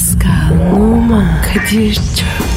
Pascal, Oman, Kadir çok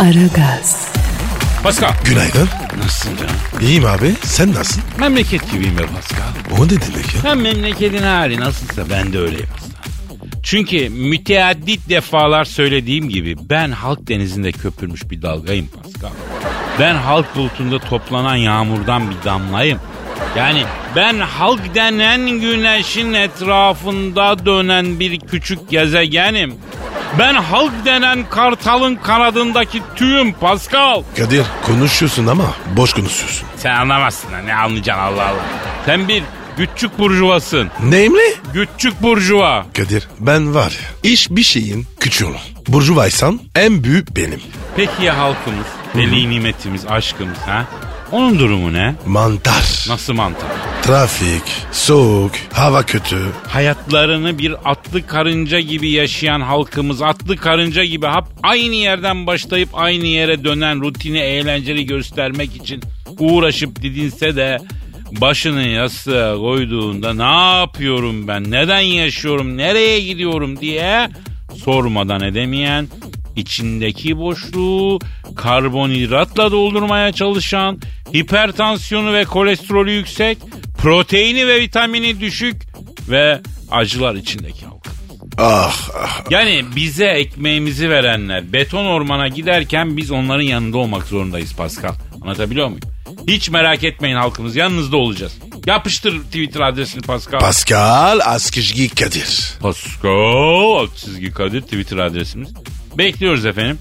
Aragaz, Pascal. Günaydın. Nasılsın canım? İyiyim abi. Sen nasılsın? Memleket gibiyim be Pascal. O ne demek ya? Hem memleketin hali nasılsa ben de öyleyim aslında. Çünkü müteaddit defalar söylediğim gibi ben halk denizinde köpürmüş bir dalgayım Pascal. Ben halk bulutunda toplanan yağmurdan bir damlayım. Yani ben halk denen güneşin etrafında dönen bir küçük gezegenim. Ben halk denen kartalın kanadındaki tüyüm Pascal. Kadir konuşuyorsun ama boş konuşuyorsun. Sen anlamazsın ha ne anlayacaksın Allah Allah. Sen bir küçük burjuvasın. Neyimli? Küçük burjuva. Kadir ben var ya iş bir şeyin küçüğü. Burjuvaysan en büyük benim. Peki ya halkımız, veli nimetimiz, aşkımız ha? Onun durumu ne? Mantar. Nasıl mantar? Trafik, soğuk, hava kötü. Hayatlarını bir atlı karınca gibi yaşayan halkımız atlı karınca gibi hep aynı yerden başlayıp aynı yere dönen rutini eğlenceli göstermek için uğraşıp didinse de başını yastığa koyduğunda ne yapıyorum ben, neden yaşıyorum, nereye gidiyorum diye sormadan edemeyen, içindeki boşluğu karbonhidratla doldurmaya çalışan, hipertansiyonu ve kolesterolü yüksek, proteini ve vitamini düşük ve acılar içindeki halk. Ah ah. Yani bize ekmeğimizi verenler beton ormana giderken biz onların yanında olmak zorundayız Pascal. Anlatabiliyor muyum? Hiç merak etmeyin halkımız yanınızda olacağız. Yapıştır Twitter adresini Pascal. Pascal Askışgi Kadir. Pascal alt çizgi Kadir Twitter adresimiz. Bekliyoruz efendim.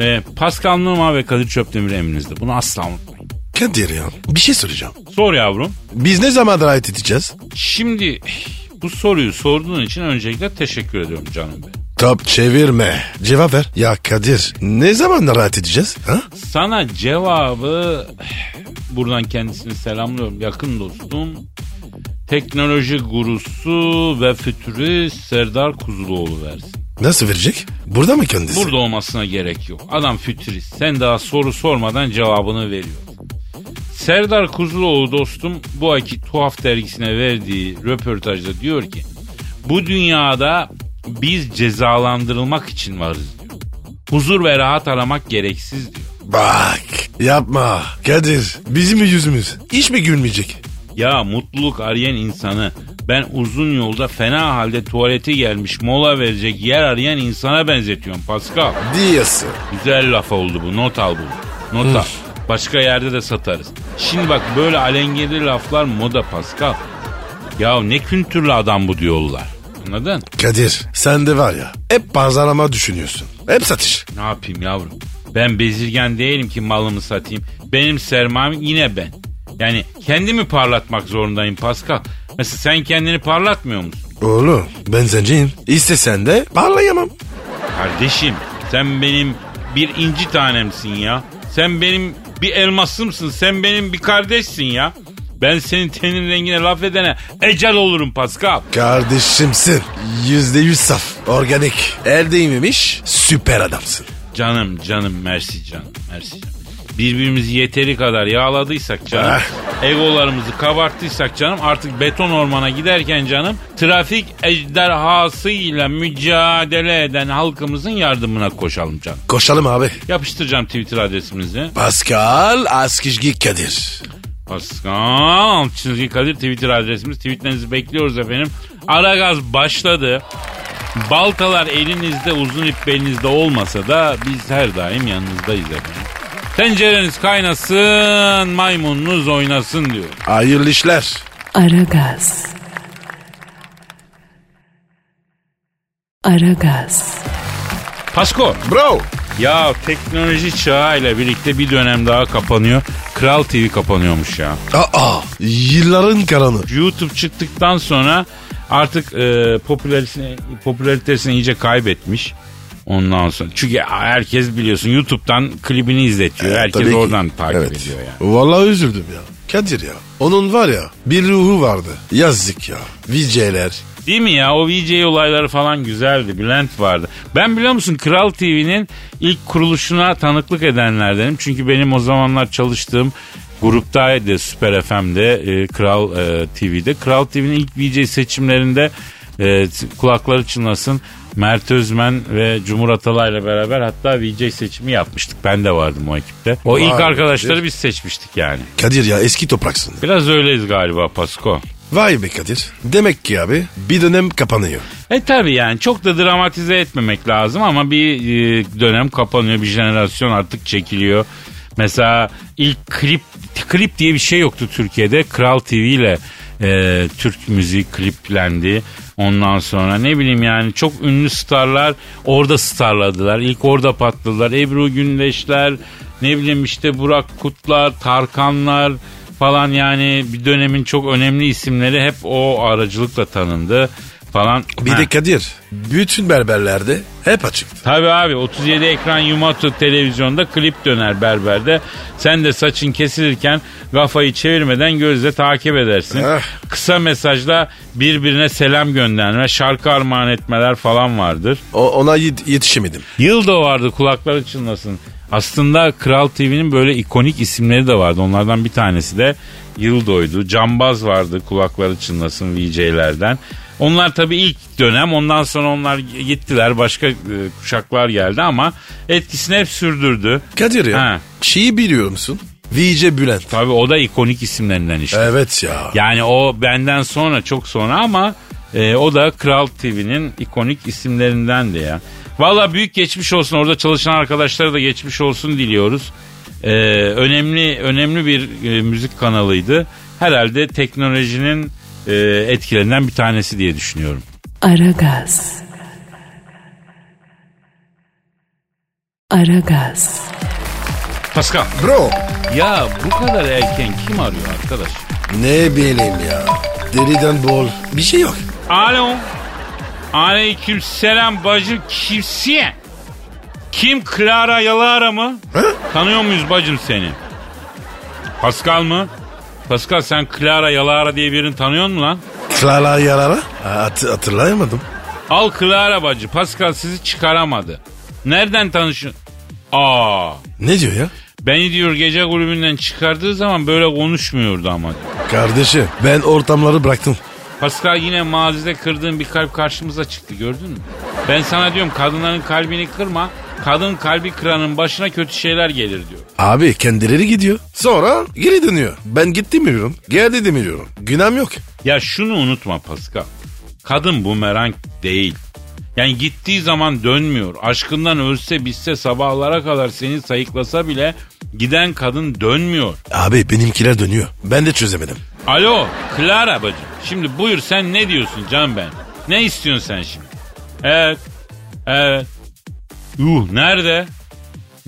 Ee, Pascal Numa ve Kadir Çöptemir emrinizde. Bunu asla unutmayın. Kadir ya bir şey soracağım. Sor yavrum. Biz ne zaman rahat edeceğiz? Şimdi bu soruyu sorduğun için öncelikle teşekkür ediyorum canım benim. Top çevirme. Cevap ver. Ya Kadir ne zaman rahat edeceğiz? Ha? Sana cevabı buradan kendisini selamlıyorum. Yakın dostum. Teknoloji gurusu ve fütürist Serdar Kuzuloğlu versin. Nasıl verecek? Burada mı kendisi? Burada olmasına gerek yok. Adam fütürist. Sen daha soru sormadan cevabını veriyor. Serdar Kuzuloğlu dostum bu ayki Tuhaf dergisine verdiği röportajda diyor ki bu dünyada biz cezalandırılmak için varız diyor. Huzur ve rahat aramak gereksiz diyor. Bak yapma Kadir bizim yüzümüz hiç mi gülmeyecek? Ya mutluluk arayan insanı ben uzun yolda fena halde tuvaleti gelmiş mola verecek yer arayan insana benzetiyorum Pascal. Diyorsun. Güzel laf oldu bu not al bunu. Not al. Başka yerde de satarız. Şimdi bak böyle alengirli laflar moda Pascal. Ya ne kültürlü adam bu diyorlar. Anladın? Kadir sen de var ya hep pazarlama düşünüyorsun. Hep satış. Ne yapayım yavrum? Ben bezirgen değilim ki malımı satayım. Benim sermayem yine ben. Yani kendimi parlatmak zorundayım Pascal. Mesela sen kendini parlatmıyor musun? Oğlum ben zenciyim. İstesen de parlayamam. Kardeşim sen benim bir inci tanemsin ya. Sen benim bir elmasımsın. Sen benim bir kardeşsin ya. Ben senin tenin rengine laf edene ecel olurum Pascal. Kardeşimsin. Yüzde yüz saf. Organik. El değmemiş süper adamsın. Canım canım mersi canım mersi canım. Birbirimizi yeteri kadar yağladıysak canım. Egolarımızı kabarttıysak canım artık beton ormana giderken canım trafik ejderhasıyla mücadele eden halkımızın yardımına koşalım canım. Koşalım abi. Yapıştıracağım Twitter adresimizi. Pascal Askışgi Kadir. Pascal çizgi Kadir Twitter adresimiz. Tweetlerinizi bekliyoruz efendim. Aragaz başladı. Baltalar elinizde uzun ip belinizde olmasa da biz her daim yanınızdayız efendim. Tencereniz kaynasın, maymununuz oynasın diyor. Hayırlı işler. Aragaz. Aragaz. Pasko, Bro. ya teknoloji çağıyla birlikte bir dönem daha kapanıyor. Kral TV kapanıyormuş ya. Aa, yılların karanı. YouTube çıktıktan sonra Artık e, popülaritesini, popülaritesini iyice kaybetmiş. Ondan sonra çünkü herkes biliyorsun YouTube'dan klibini izletiyor. Evet, herkes oradan takip Evet. ediyor yani. Vallahi üzüldüm ya. Kadir ya. Onun var ya bir ruhu vardı. Yazık ya. VJ'ler. Değil mi ya? O VJ olayları falan güzeldi. Bülent vardı. Ben biliyor musun Kral TV'nin ilk kuruluşuna tanıklık edenlerdenim. Çünkü benim o zamanlar çalıştığım gruptaydı Süper FM'de, e, Kral e, TV'de. Kral TV'nin ilk VJ seçimlerinde e, kulakları çınlasın. Mert Özmen ve Cumhur Atalay'la beraber hatta VJ seçimi yapmıştık. Ben de vardım o ekipte. O Vay ilk arkadaşları biz seçmiştik yani. Kadir ya eski topraksın. Biraz öyleyiz galiba Pasko. Vay be Kadir. Demek ki abi bir dönem kapanıyor. E tabi yani çok da dramatize etmemek lazım ama bir e, dönem kapanıyor bir jenerasyon artık çekiliyor. Mesela ilk klip klip diye bir şey yoktu Türkiye'de. Kral TV ile e, Türk müziği kliplendi. Ondan sonra ne bileyim yani çok ünlü starlar orada starladılar. İlk orada patladılar. Ebru Gündeşler, ne bileyim işte Burak Kutlar, Tarkanlar falan yani bir dönemin çok önemli isimleri hep o aracılıkla tanındı falan. Bir Ha. de Kadir bütün berberlerde hep açıktı. Tabii abi 37 ekran Yumato televizyonda klip döner berberde. Sen de saçın kesilirken kafayı çevirmeden gözle takip edersin. Eh. Kısa mesajla birbirine selam gönderme, şarkı armağan etmeler falan vardır. O, ona yet- yetişemedim. Yıldo vardı kulakları çınlasın. Aslında Kral TV'nin böyle ikonik isimleri de vardı. Onlardan bir tanesi de Yıldo'ydu. Cambaz vardı kulakları çınlasın VJ'lerden. Onlar tabii ilk dönem ondan sonra onlar gittiler başka e, kuşaklar geldi ama etkisini hep sürdürdü. Kadir ya Ha. şeyi biliyor musun? VJ Bülent. Tabii o da ikonik isimlerinden işte. Evet ya. Yani o benden sonra çok sonra ama e, o da Kral TV'nin ikonik isimlerindendi ya. Valla büyük geçmiş olsun orada çalışan arkadaşlara da geçmiş olsun diliyoruz. E, önemli önemli bir e, müzik kanalıydı. Herhalde teknolojinin e, etkilerinden bir tanesi diye düşünüyorum. Aragaz. Aragaz. Pascal. Bro. Ya bu kadar erken kim arıyor arkadaş? Ne bileyim ya. Deriden bol. Bir şey yok. Alo. Aleyküm selam bacım kimsin? Kim Clara Yalara mı? Tanıyor muyuz bacım seni? Pascal mı? Pascal sen Clara Yalara diye birini tanıyor musun lan? Clara yarara. Hat hatırlayamadım. Al Clara bacı. Pascal sizi çıkaramadı. Nereden tanışın? Aa, Ne diyor ya? beni diyor gece kulübünden çıkardığı zaman böyle konuşmuyordu ama. Kardeşim ben ortamları bıraktım. Pascal yine mazide kırdığın bir kalp karşımıza çıktı gördün mü? Ben sana diyorum kadınların kalbini kırma. Kadın kalbi kıranın başına kötü şeyler gelir diyor. Abi kendileri gidiyor. Sonra geri dönüyor. Ben gittim demiyorum. Geldi demiyorum. Günahım yok. Ya şunu unutma Pascal. Kadın bumerang değil. Yani gittiği zaman dönmüyor. Aşkından ölse bitse sabahlara kadar seni sayıklasa bile giden kadın dönmüyor. Abi benimkiler dönüyor. Ben de çözemedim. Alo Clara bacım. Şimdi buyur sen ne diyorsun can ben? Ne istiyorsun sen şimdi? Evet. Evet. Yuh nerede?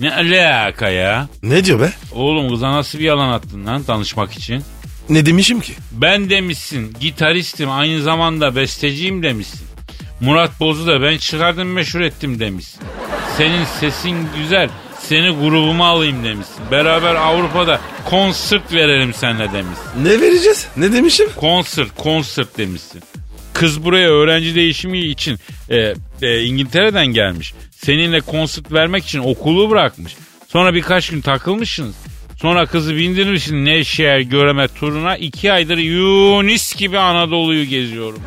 Ne alaka ya? Ne diyor be? Oğlum kıza nasıl bir yalan attın lan tanışmak için? Ne demişim ki? Ben demişsin gitaristim aynı zamanda besteciyim demişsin. Murat Boz'u da ben çıkardım meşhur ettim demişsin. Senin sesin güzel seni grubuma alayım demişsin. Beraber Avrupa'da konsert verelim seninle demişsin. Ne vereceğiz? Ne demişim? Konsert, konsert demişsin. Kız buraya öğrenci değişimi için e, e, İngiltere'den gelmiş. Seninle konsert vermek için okulu bırakmış. Sonra birkaç gün takılmışsınız. Sonra kızı bindirmişsin Nevşehir göreme turuna. iki aydır Yunis gibi Anadolu'yu geziyorum.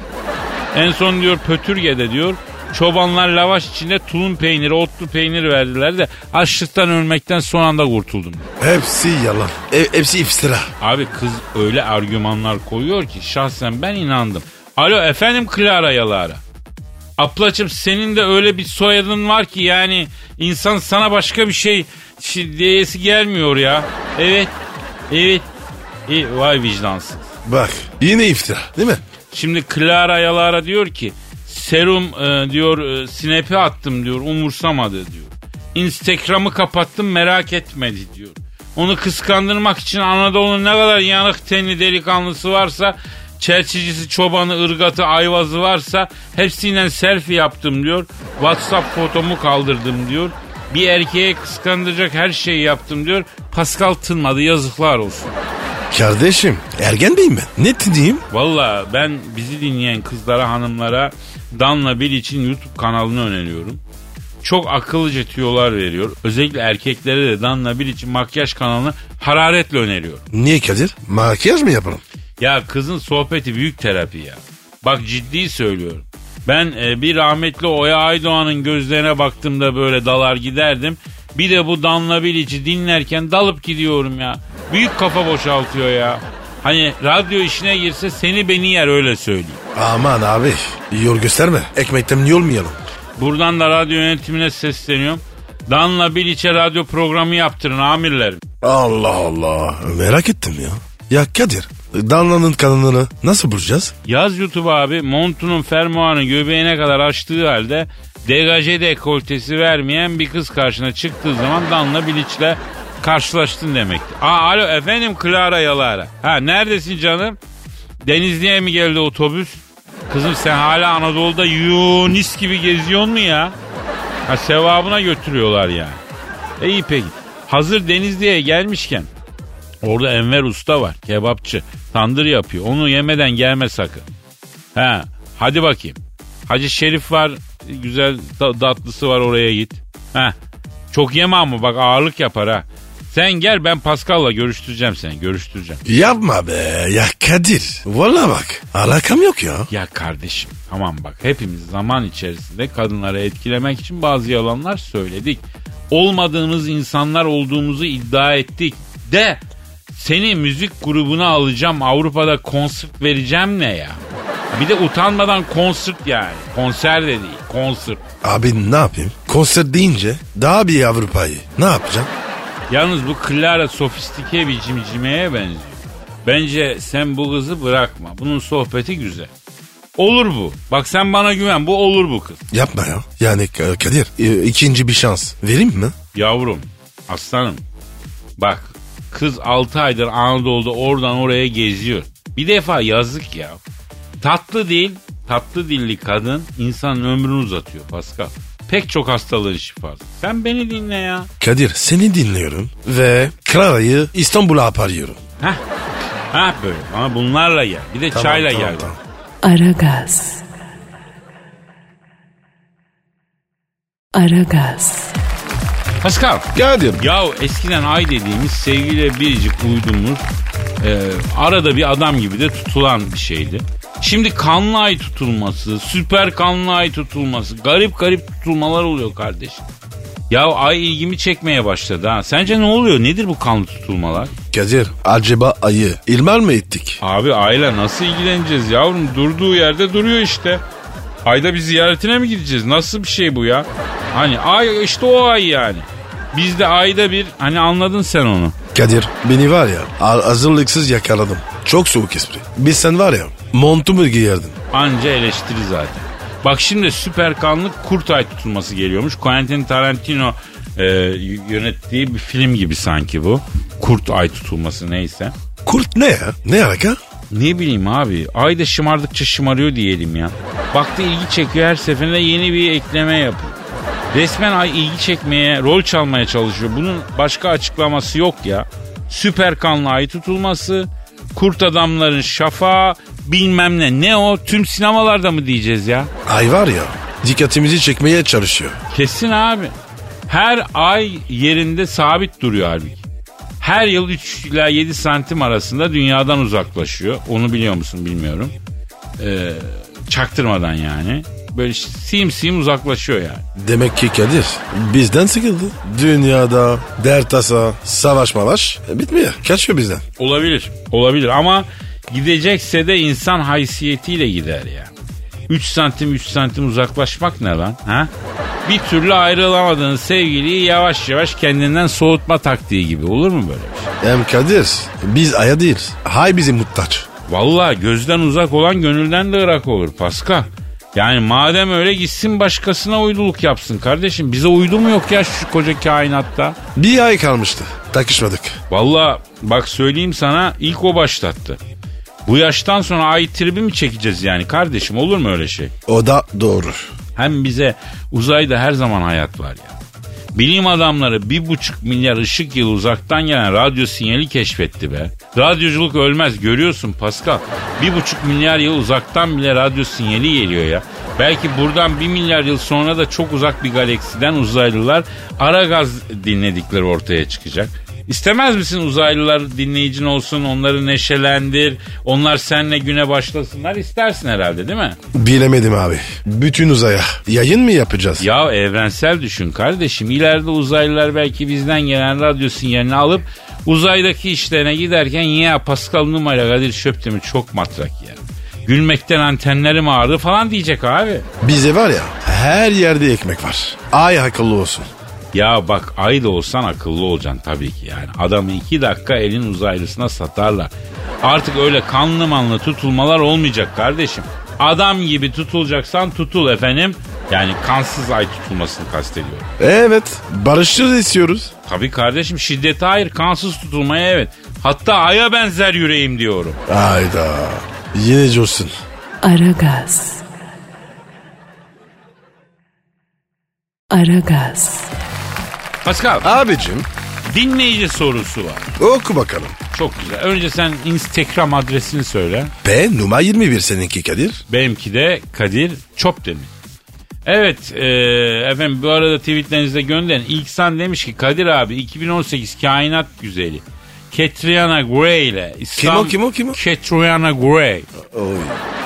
En son diyor Pötürge'de diyor çobanlar lavaş içinde tulum peyniri, otlu peynir verdiler de açlıktan ölmekten son anda kurtuldum. Hepsi yalan. E, hepsi iftira. Abi kız öyle argümanlar koyuyor ki şahsen ben inandım. Alo efendim Clara Yalara. Ablacım senin de öyle bir soyadın var ki yani insan sana başka bir şey, diyesi gelmiyor ya. Evet, evet. E, vay vicdansız. Bak yine iftira değil mi? Şimdi Clara Yalara diyor ki serum e, diyor e, sinepi attım diyor umursamadı diyor. Instagram'ı kapattım merak etmedi diyor. Onu kıskandırmak için Anadolu'nun ne kadar yanık tenli delikanlısı varsa çerçicisi, çobanı, ırgatı, ayvazı varsa hepsiyle selfie yaptım diyor. WhatsApp fotomu kaldırdım diyor. Bir erkeğe kıskandıracak her şeyi yaptım diyor. Pascal tınmadı yazıklar olsun. Kardeşim ergen miyim ben? Ne diyeyim? Valla ben bizi dinleyen kızlara hanımlara Danla Bil için YouTube kanalını öneriyorum. Çok akıllıca tüyolar veriyor. Özellikle erkeklere de Danla Bil için makyaj kanalını hararetle öneriyorum. Niye Kadir? Makyaj mı yapalım? Ya kızın sohbeti büyük terapi ya. Bak ciddi söylüyorum. Ben e, bir rahmetli Oya Aydoğan'ın gözlerine baktığımda böyle dalar giderdim. Bir de bu Danla Bilic'i dinlerken dalıp gidiyorum ya. Büyük kafa boşaltıyor ya. Hani radyo işine girse seni beni yer öyle söyleyeyim. Aman abi yol gösterme. Ekmekten olmayalım. Buradan da radyo yönetimine sesleniyorum. Danla Bilic'e radyo programı yaptırın amirlerim. Allah Allah merak ettim ya. Ya Kadir Danla'nın kanalını nasıl bulacağız? Yaz YouTube abi montunun fermuarını göbeğine kadar açtığı halde degaje dekoltesi vermeyen bir kız karşına çıktığı zaman Danla Bilic'le karşılaştın demektir. Aa alo efendim Clara Yalara. Ha neredesin canım? Denizli'ye mi geldi otobüs? Kızım sen hala Anadolu'da Yunis gibi geziyorsun mu ya? Ha sevabına götürüyorlar yani. E iyi peki. Hazır Denizli'ye gelmişken orada Enver Usta var kebapçı. Tandır yapıyor. Onu yemeden gelme sakın. Ha hadi bakayım. Hacı Şerif var. Güzel ta- tatlısı var oraya git. Ha çok yeme ama bak ağırlık yapar ha. Sen gel ben Pascal'la görüştüreceğim seni görüştüreceğim. Yapma be ya Kadir. Valla bak alakam yok ya. Ya kardeşim tamam bak hepimiz zaman içerisinde kadınları etkilemek için bazı yalanlar söyledik. Olmadığımız insanlar olduğumuzu iddia ettik. De seni müzik grubuna alacağım Avrupa'da konsert vereceğim ne ya? Bir de utanmadan konsert yani. Konser de değil konsert. Abi ne yapayım? Konser deyince daha bir Avrupa'yı. Ne yapacağım? Yalnız bu Clara sofistike bir cimcimeye benziyor. Bence sen bu kızı bırakma. Bunun sohbeti güzel. Olur bu. Bak sen bana güven. Bu olur bu kız. Yapma ya. Yani Kadir e, ikinci bir şans vereyim mi? Yavrum, aslanım. Bak kız 6 aydır Anadolu'da oradan oraya geziyor. Bir defa yazık ya. Tatlı değil, tatlı dilli kadın insanın ömrünü uzatıyor Pascal. Pek çok hastalığın şifası. Sen beni dinle ya. Kadir seni dinliyorum ve Clara'yı İstanbul'a aparıyorum. Heh. Ha böyle ama bunlarla gel. Bir de Tamam, çayla tamam, gel. tamam. Aragaz. Aragaz. Pascal. Kadir. Ya eskiden ay dediğimiz sevgiyle biricik uyduğumuz e, arada bir adam gibi de tutulan bir şeydi. Şimdi kanlı ay tutulması, süper kanlı ay tutulması, garip garip tutulmalar oluyor kardeşim. Ya ay ilgimi çekmeye başladı ha. Sence ne oluyor? Nedir bu kanlı tutulmalar? Kadir acaba ayı ilmal mı ettik? Abi ayla nasıl ilgileneceğiz yavrum? Durduğu yerde duruyor işte. Ayda bir ziyaretine mi gideceğiz? Nasıl bir şey bu ya? Hani ay işte o ay yani. Biz de ayda bir hani anladın sen onu. Kadir beni var ya hazırlıksız yakaladım. Çok soğuk espri. Biz sen var ya montumu giyerdin. Anca eleştiri zaten. Bak şimdi süper kanlı kurt ay tutulması geliyormuş. Quentin Tarantino e, yönettiği bir film gibi sanki bu. Kurt ay tutulması neyse. Kurt ne ya? Ne alaka? Ne bileyim abi ayda şımardıkça şımarıyor diyelim ya. Baktı ilgi çekiyor her seferinde yeni bir ekleme yapıyor. Resmen ay ilgi çekmeye, rol çalmaya çalışıyor. Bunun başka açıklaması yok ya. Süper kanlı ay tutulması, kurt adamların şafağı, bilmem ne. Ne o? Tüm sinemalarda mı diyeceğiz ya? Ay var ya dikkatimizi çekmeye çalışıyor. Kesin abi. Her ay yerinde sabit duruyor halbuki. Her yıl 3 ila 7 santim arasında dünyadan uzaklaşıyor. Onu biliyor musun bilmiyorum. Ee, çaktırmadan yani. Böyle sim sim uzaklaşıyor yani. Demek ki Kadir bizden sıkıldı. Dünyada dert tasa, savaş mavaş e, bitmiyor. Kaçıyor bizden. Olabilir. Olabilir ama gidecekse de insan haysiyetiyle gider ya. 3 santim 3 santim uzaklaşmak ne lan? Ha? Bir türlü ayrılamadığın sevgiliyi yavaş yavaş kendinden soğutma taktiği gibi olur mu böyle bir şey? Hem Kadir biz aya değiliz. Hay bizi muhtaç. Vallahi gözden uzak olan gönülden de ırak olur Pascal. Yani madem öyle gitsin başkasına uyduluk yapsın kardeşim. Bize uydu mu yok ya şu koca kainatta? Bir ay kalmıştı. Takışmadık. Vallahi bak söyleyeyim sana ilk o başlattı. Bu yaştan sonra ay tribi mi çekeceğiz yani kardeşim olur mu öyle şey? O da doğru. Hem bize uzayda her zaman hayat var ya. Bilim adamları bir buçuk milyar ışık yılı uzaktan gelen radyo sinyali keşfetti be. Radyoculuk ölmez görüyorsun Pascal. Bir buçuk milyar yıl uzaktan bile radyo sinyali geliyor ya. Belki buradan bir milyar yıl sonra da çok uzak bir galaksiden uzaylılar ara gaz dinledikleri ortaya çıkacak. İstemez misin uzaylılar dinleyicin olsun, onları neşelendir, onlar seninle güne başlasınlar istersin herhalde değil mi? Bilemedim abi. Bütün uzaya yayın mı yapacağız? Ya evrensel düşün kardeşim. İleride uzaylılar belki bizden gelen radyo sinyalini alıp uzaydaki işlerine giderken ya Pascal numarayla Kadir Şöptemir çok matrak ya. Gülmekten antenlerim ağrıdı falan diyecek abi. Bize var ya her yerde ekmek var. Ay akıllı olsun. Ya bak ay da olsan akıllı olacaksın tabii ki yani. Adamı iki dakika elin uzaylısına satarlar. Artık öyle kanlı manlı tutulmalar olmayacak kardeşim. Adam gibi tutulacaksan tutul efendim. Yani kansız ay tutulmasını kastediyorum. Evet barışçıl istiyoruz. Tabii kardeşim şiddete hayır kansız tutulmaya evet. Hatta aya benzer yüreğim diyorum. Hayda. Yine coşsun. Aragaz. Aragaz. Pascal Abicim dinleyici sorusu var. oku bakalım. Çok güzel. Önce sen Instagram adresini söyle. P numara 21 seninki Kadir. Benimki de Kadir Çopdemir. Evet e, efendim bu arada tweetlerinize gönderin. İlksan demiş ki Kadir abi 2018 kainat güzeli. Catriona Gray ile İstanbul... Kim o, kim o, kim o? Catriona Gray. Oy.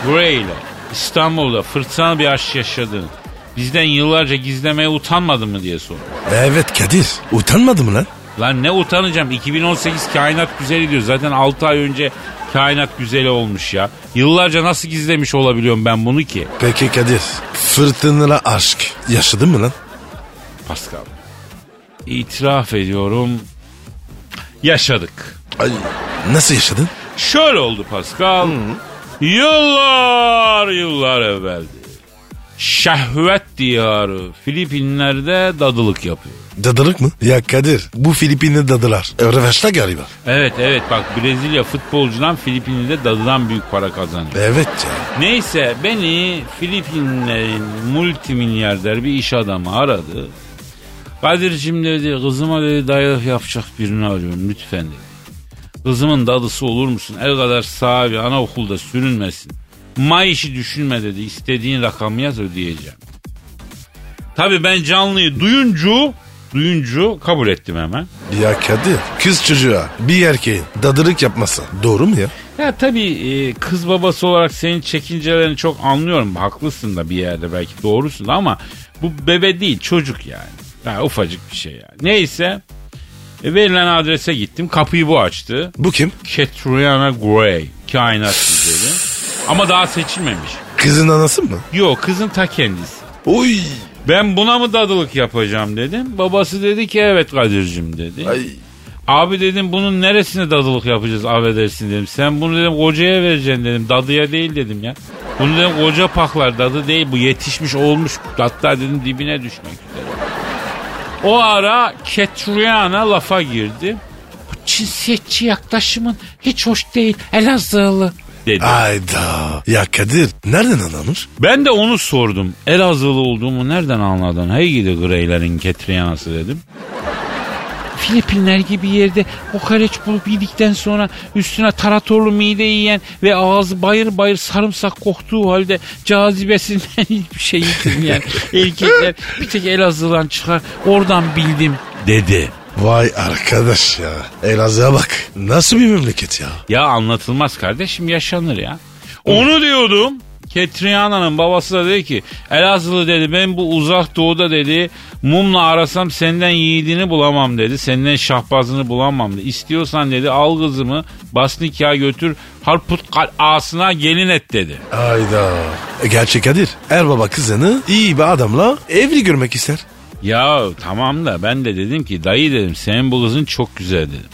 Gray ile İstanbul'da fırtınalı bir aşk yaşadığını bizden yıllarca gizlemeye utanmadın mı diye sordu. Evet Kadir utanmadı mı lan? Lan ne utanacağım 2018 kainat güzeli diyor. Zaten 6 ay önce kainat güzeli olmuş ya. Yıllarca nasıl gizlemiş olabiliyorum ben bunu ki? Peki Kadir fırtınalı aşk yaşadın mı lan? Pascal. İtiraf ediyorum. Yaşadık. Ay, nasıl yaşadın? Şöyle oldu Pascal. Yıllar yıllar evveldi. Şehvet diyarı Filipinler'de dadılık yapıyor. Dadılık mı? Ya Kadir bu Filipinli dadılar. Röveşte galiba. Evet evet bak Brezilya futbolcudan Filipinli'de dadıdan büyük para kazanıyor. Evet ya. Neyse beni Filipinlerin multimilyarder bir iş adamı aradı. Kadir'cim dedi kızıma dedi dayak yapacak birini arıyorum lütfen dedi. Kızımın dadısı olur musun? El kadar sahibi anaokulda sürünmesin. May işi düşünme dedi. İstediğin rakamı yaz ödeyeceğim. Tabii ben canlıyı duyuncu, duyuncu kabul ettim hemen. Ya Kadir kız çocuğa bir erkeğin dadılık yapması doğru mu ya? Ya tabii e, kız babası olarak senin çekincelerini çok anlıyorum. Haklısın da bir yerde belki doğrusun da ama bu bebe değil çocuk yani. yani ufacık bir şey yani. Neyse e, verilen adrese gittim. Kapıyı bu açtı. Bu kim? Catriona Gray. Kainat güzeli. Ama daha seçilmemiş. Kızın anası mı? Yok kızın ta kendisi. Oy. Ben buna mı dadılık yapacağım dedim. Babası dedi ki evet Kadir'cim dedi. Ay. Abi dedim bunun neresine dadılık yapacağız affedersin dedim. Sen bunu dedim kocaya vereceksin dedim. Dadıya değil dedim ya. Bunu dedim koca paklar dadı değil bu yetişmiş olmuş. Hatta dedim dibine düşmek üzere. O ara Catriona lafa girdi. Bu cinsiyetçi yaklaşımın hiç hoş değil Elazığlı dedi. Ayda. Ya Kadir nereden anlamış? Ben de onu sordum. Elazığlı olduğumu nereden anladın? Hey gidi Greylerin Catriana'sı dedim. Filipinler gibi yerde kokoreç bulup yedikten sonra üstüne taratorlu mide yiyen ve ağzı bayır bayır sarımsak koktuğu halde cazibesinden hiçbir şey yitirmeyen erkekler bir tek Elazığ'dan çıkar oradan bildim dedi. Vay arkadaş ya. Elazığ'a bak. Nasıl bir memleket ya? Ya anlatılmaz kardeşim yaşanır ya. Onu diyordum. Ketriyana'nın babası da dedi ki Elazığlı dedi ben bu uzak doğuda dedi mumla arasam senden yiğidini bulamam dedi. Senden şahbazını bulamam dedi. İstiyorsan dedi al kızımı bas nikah götür Harput asına gelin et dedi. Ayda. E, gerçek Kadir. Er baba kızını iyi bir adamla evli görmek ister. Ya tamam da ben de dedim ki dayı dedim senin bu kızın çok güzel dedim.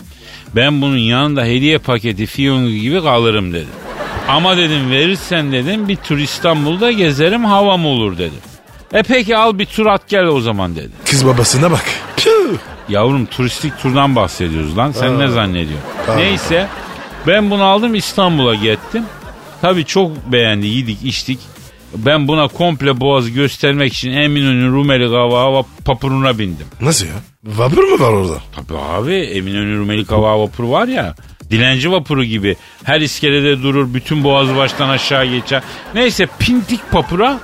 Ben bunun yanında hediye paketi fiyongu gibi kalırım dedim. Ama dedim verirsen dedim bir tur İstanbul'da gezerim havam olur dedim. E peki al bir tur at gel o zaman dedi. Kız babasına bak. Püh. Yavrum turistik turdan bahsediyoruz lan sen ne zannediyorsun? Aa. Neyse Ben bunu aldım İstanbul'a gittim. Tabii çok beğendi yedik içtik. Ben buna komple boğazı göstermek için Eminönü Rumeli Kavağı vapuruna bindim. Nasıl ya? Vapur mu var orada? Tabii abi Eminönü Rumeli Kavağı vapuru var ya. Dilenci vapuru gibi. Her iskelede durur. Bütün boğazı baştan aşağı geçer. Neyse pintik papura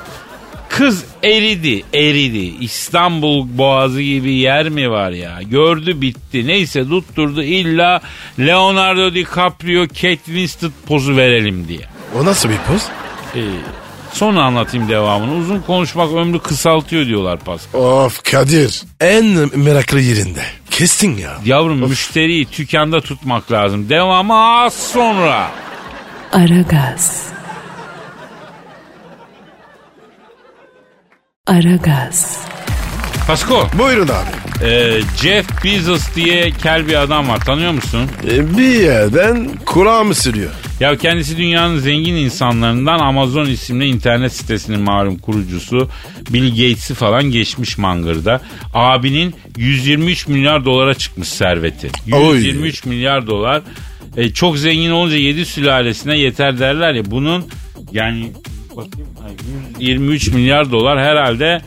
kız eridi eridi. İstanbul boğazı gibi yer mi var ya? Gördü bitti. Neyse tutturdu illa Leonardo DiCaprio Kate Winslet pozu verelim diye. O nasıl bir poz? Ee, sonra anlatayım devamını. Uzun konuşmak ömrü kısaltıyor diyorlar Pascal. Of Kadir. En meraklı yerinde. Kestin ya. Yavrum müşteriyi tükanda tutmak lazım. Devamı az sonra. Aragaz. Aragaz. Pasko, Buyurun abi. E, Jeff Bezos diye kel bir adam var. Tanıyor musun? E, bir yerden kulağımı sürüyor. Ya kendisi dünyanın zengin insanlarından Amazon isimli internet sitesinin malum kurucusu Bill Gates'i falan geçmiş mangırda. Abinin 123 milyar dolara çıkmış serveti. Oy. 123 milyar dolar. E, çok zengin olunca 7 sülalesine yeter derler ya. Bunun yani bakayım, ay, 123 milyar dolar herhalde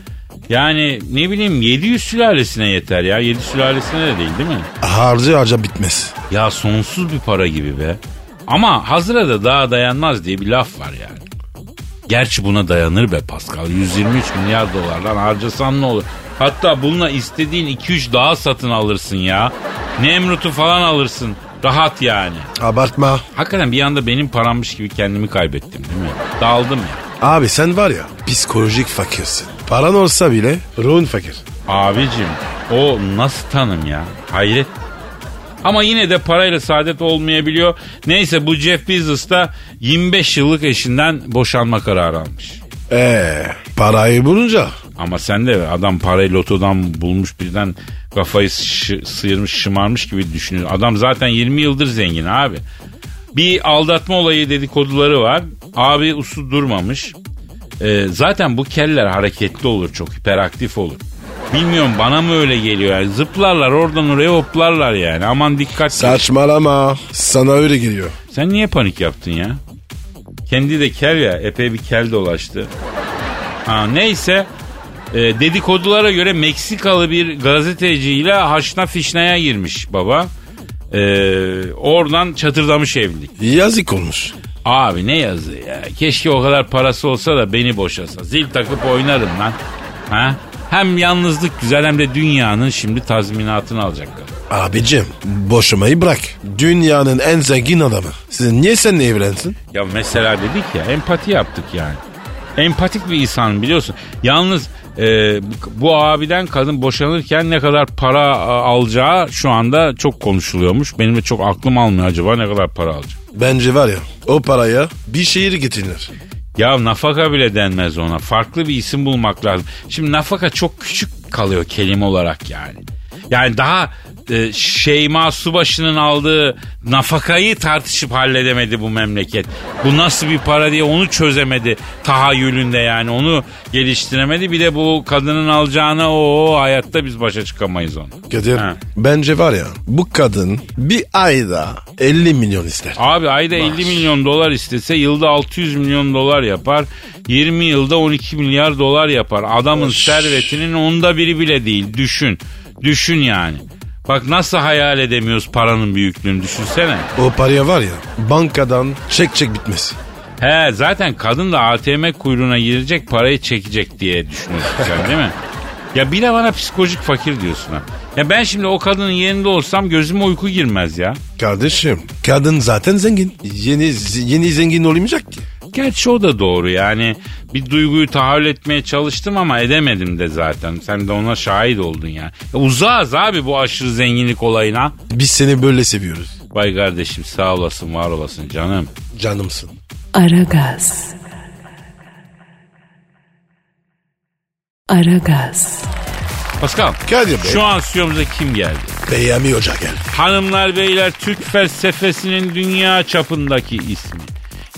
yani ne bileyim 700 sülalesine yeter ya. 7 sülalesine de değil değil mi? Harca harca bitmez. Ya sonsuz bir para gibi be. Ama hazıra da daha dayanmaz diye bir laf var yani. Gerçi buna dayanır be Pascal. 123 milyar dolardan harcasan ne olur? Hatta bununla istediğin 2-3 daha satın alırsın ya. Nemrut'u falan alırsın. Rahat yani. Abartma. Hakikaten bir anda benim parammış gibi kendimi kaybettim değil mi? Dağıldım ya. Abi sen var ya psikolojik fakirsin. Paran olsa bile ruhun fakir. Abicim o nasıl tanım ya? Hayret. Ama yine de parayla saadet olmayabiliyor. Neyse bu Jeff Bezos da 25 yıllık eşinden boşanma kararı almış. Eee parayı bulunca Ama sen de adam parayı lotodan bulmuş birden kafayı şı- sıyırmış şımarmış gibi düşünüyor. Adam zaten 20 yıldır zengin abi. Bir aldatma olayı dedikoduları var. Abi usul durmamış. Ee, zaten bu keller hareketli olur çok hiperaktif olur. Bilmiyorum bana mı öyle geliyor yani zıplarlar oradan oraya hoplarlar yani aman dikkat. saçmalama sana öyle geliyor. Sen niye panik yaptın ya? Kendi de kel ya epey bir kel dolaştı. Ha, neyse e, dedikodulara göre Meksikalı bir gazeteciyle haşna fişnaya girmiş baba. E, oradan çatırdamış evlilik. Yazık olmuş. Abi ne yazı ya. Keşke o kadar parası olsa da beni boşasa. Zil takıp oynarım lan. Ha? Hem yalnızlık güzel hem de dünyanın şimdi tazminatını alacaklar. Abicim boşamayı bırak. Dünyanın en zengin adamı. Sizin niye seninle evlensin? Ya mesela dedik ya empati yaptık yani. Empatik bir insan biliyorsun. Yalnız e, bu- abiden kadın boşanırken ne kadar para a, alacağı şu anda çok konuşuluyormuş. Benim de çok aklım almıyor acaba ne kadar para alacak. Bence var ya o paraya bir şehir getirilir. Ya nafaka bile denmez ona. Farklı bir isim bulmak lazım. Şimdi nafaka çok küçük kalıyor kelime olarak yani. Yani daha e, Şeyma Subaşı'nın aldığı nafakayı tartışıp halledemedi bu memleket. Bu nasıl bir para diye onu çözemedi tahayyülünde yani onu geliştiremedi. Bir de bu kadının alacağına o hayatta biz başa çıkamayız onu. Kadir Ha. bence var ya bu kadın bir ayda 50 milyon ister. Abi ayda 50 milyon dolar istese yılda 600 milyon dolar yapar. 20 yılda 12 milyar dolar yapar. Adamın servetinin onda biri bile değil. Düşün. Düşün yani. Bak nasıl hayal edemiyoruz paranın büyüklüğünü düşünsene. O paraya var ya bankadan çek çek bitmez. He zaten kadın da ATM kuyruğuna girecek parayı çekecek diye düşünüyorsun sen değil mi? Ya bir de bana psikolojik fakir diyorsun ha. Ya ben şimdi o kadının yerinde olsam gözüme uyku girmez ya. Kardeşim kadın zaten zengin. Yeni yeni zengin olmayacak ki. Gerçi o da doğru yani bir duyguyu tahayyül etmeye çalıştım ama edemedim de zaten. Sen de ona şahit oldun ya. ya uzağız abi bu aşırı zenginlik olayına. Biz seni böyle seviyoruz. Vay kardeşim sağ olasın var olasın canım. Canımsın. Aragaz. Aragaz. Pascal Kadir Bey. şu an stüdyomuza kim geldi? Peyami Hoca geldi. Hanımlar beyler Türk felsefesinin dünya çapındaki ismi.